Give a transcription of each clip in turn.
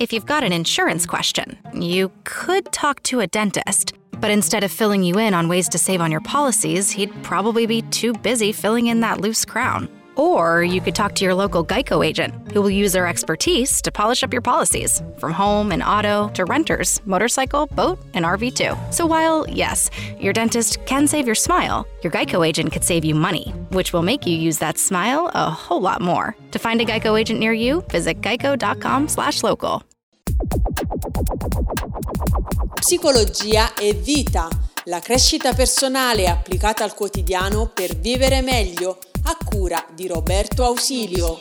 If you've got an insurance question, you could talk to a dentist. But instead of filling you in on ways to save on your policies, he'd probably be too busy filling in that loose crown. Or you could talk to your local Geico agent, who will use their expertise to polish up your policies, from home and auto to renters, motorcycle, boat, and RV too. So while, yes, your dentist can save your smile, your Geico agent could save you money, which will make you use that smile a whole lot more. To find a Geico agent near you, visit geico.com/local. Psicologia e vita, la crescita personale applicata al quotidiano per vivere meglio a cura di Roberto Ausilio.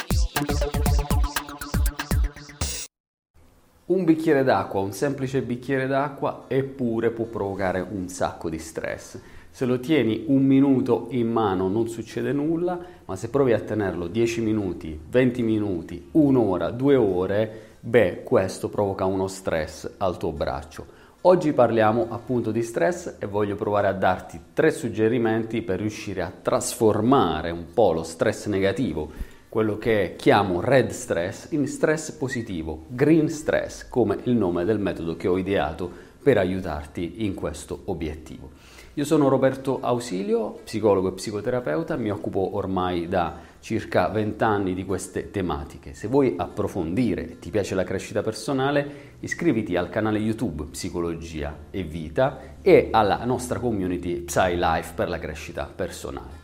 Un bicchiere d'acqua, un semplice bicchiere d'acqua, eppure può provocare un sacco di stress. Se lo tieni un minuto in mano non succede nulla, ma se provi a tenerlo 10 minuti, 20 minuti, un'ora, due ore, beh, questo provoca uno stress al tuo braccio. Oggi parliamo appunto di stress e voglio provare a darti tre suggerimenti per riuscire a trasformare un po' lo stress negativo, quello che chiamo red stress, in stress positivo, green stress, come il nome del metodo che ho ideato per aiutarti in questo obiettivo. Io sono Roberto Ausilio, psicologo e psicoterapeuta, mi occupo ormai da circa 20 anni di queste tematiche. Se vuoi approfondire e ti piace la crescita personale, iscriviti al canale YouTube Psicologia e Vita e alla nostra community PsyLife per la crescita personale.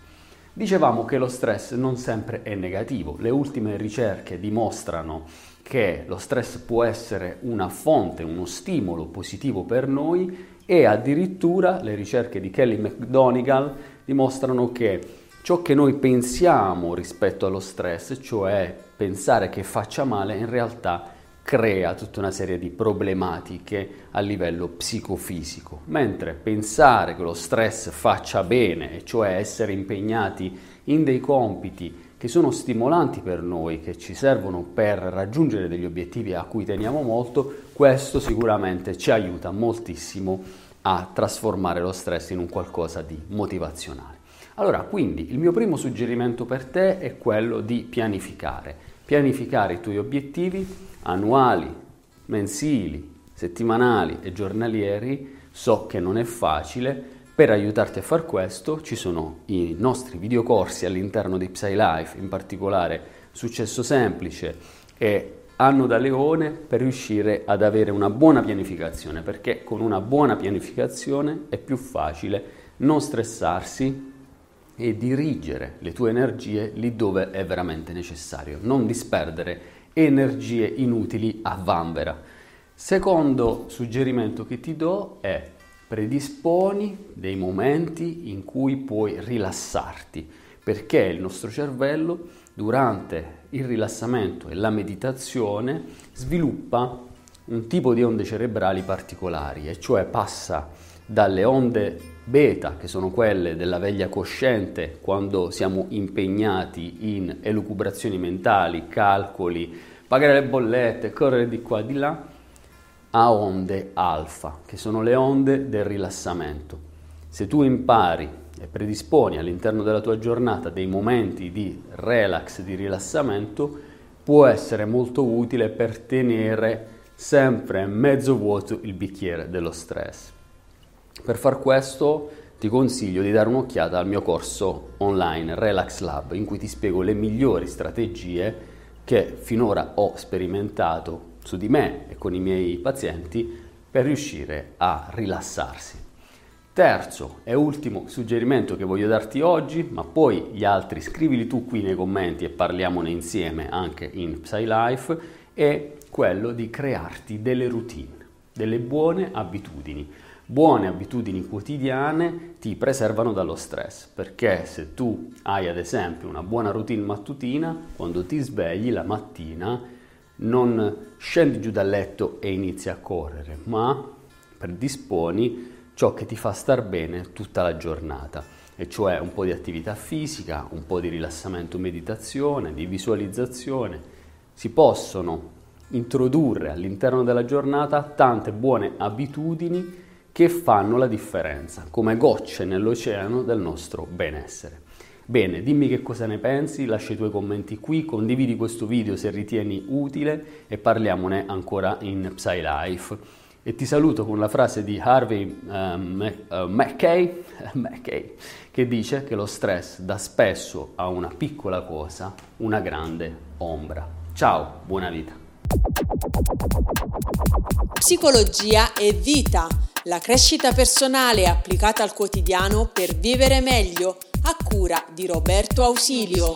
Dicevamo che lo stress non sempre è negativo, le ultime ricerche dimostrano che lo stress può essere una fonte, uno stimolo positivo per noi e addirittura le ricerche di Kelly McDonigal dimostrano che ciò che noi pensiamo rispetto allo stress, cioè pensare che faccia male, in realtà crea tutta una serie di problematiche a livello psicofisico, mentre pensare che lo stress faccia bene, cioè essere impegnati in dei compiti che sono stimolanti per noi, che ci servono per raggiungere degli obiettivi a cui teniamo molto, questo sicuramente ci aiuta moltissimo a trasformare lo stress in un qualcosa di motivazionale. Allora, quindi il mio primo suggerimento per te è quello di pianificare. Pianificare i tuoi obiettivi annuali, mensili, settimanali e giornalieri. So che non è facile. Per aiutarti a far questo ci sono i nostri videocorsi all'interno di PsyLife, in particolare Successo Semplice e Anno da Leone per riuscire ad avere una buona pianificazione, perché con una buona pianificazione è più facile non stressarsi, e dirigere le tue energie lì dove è veramente necessario, non disperdere energie inutili a vanvera. Secondo suggerimento che ti do è predisponi dei momenti in cui puoi rilassarti, perché il nostro cervello durante il rilassamento e la meditazione sviluppa un tipo di onde cerebrali particolari, e cioè passa dalle onde beta, che sono quelle della veglia cosciente, quando siamo impegnati in elucubrazioni mentali, calcoli, pagare le bollette, correre di qua e di là, a onde alfa, che sono le onde del rilassamento. Se tu impari e predisponi all'interno della tua giornata dei momenti di relax, di rilassamento, può essere molto utile per tenere sempre mezzo vuoto il bicchiere dello stress. Per far questo ti consiglio di dare un'occhiata al mio corso online Relax Lab in cui ti spiego le migliori strategie che finora ho sperimentato su di me e con i miei pazienti per riuscire a rilassarsi. Terzo e ultimo suggerimento che voglio darti oggi, ma poi gli altri scrivili tu qui nei commenti e parliamone insieme anche in PsyLife, è quello di crearti delle routine, delle buone abitudini buone abitudini quotidiane ti preservano dallo stress, perché se tu hai ad esempio una buona routine mattutina, quando ti svegli la mattina non scendi giù dal letto e inizi a correre, ma predisponi ciò che ti fa star bene tutta la giornata, e cioè un po' di attività fisica, un po' di rilassamento, meditazione, di visualizzazione. Si possono introdurre all'interno della giornata tante buone abitudini che fanno la differenza, come gocce nell'oceano del nostro benessere. Bene, dimmi che cosa ne pensi, lascia i tuoi commenti qui, condividi questo video se ritieni utile e parliamone ancora in PsyLife. E ti saluto con la frase di Harvey uh, McKay, McKay che dice che lo stress dà spesso a una piccola cosa una grande ombra. Ciao, buona vita. Psicologia e vita, la crescita personale applicata al quotidiano per vivere meglio a cura di Roberto Ausilio.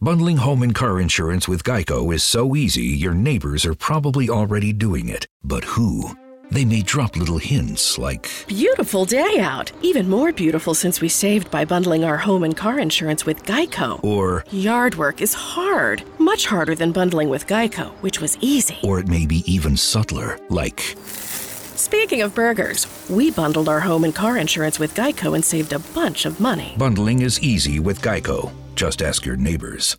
Bundling home and car insurance with Geico is so easy, your neighbors are probably already doing it. But who? They may drop little hints like Beautiful day out. Even more beautiful since we saved by bundling our home and car insurance with Geico. or Yard work is hard, much harder than bundling with Geico, which was easy. or it may be even subtler, like Speaking of burgers, we bundled our home and car insurance with Geico and saved a bunch of money. bundling is easy with Geico. Just ask your neighbors.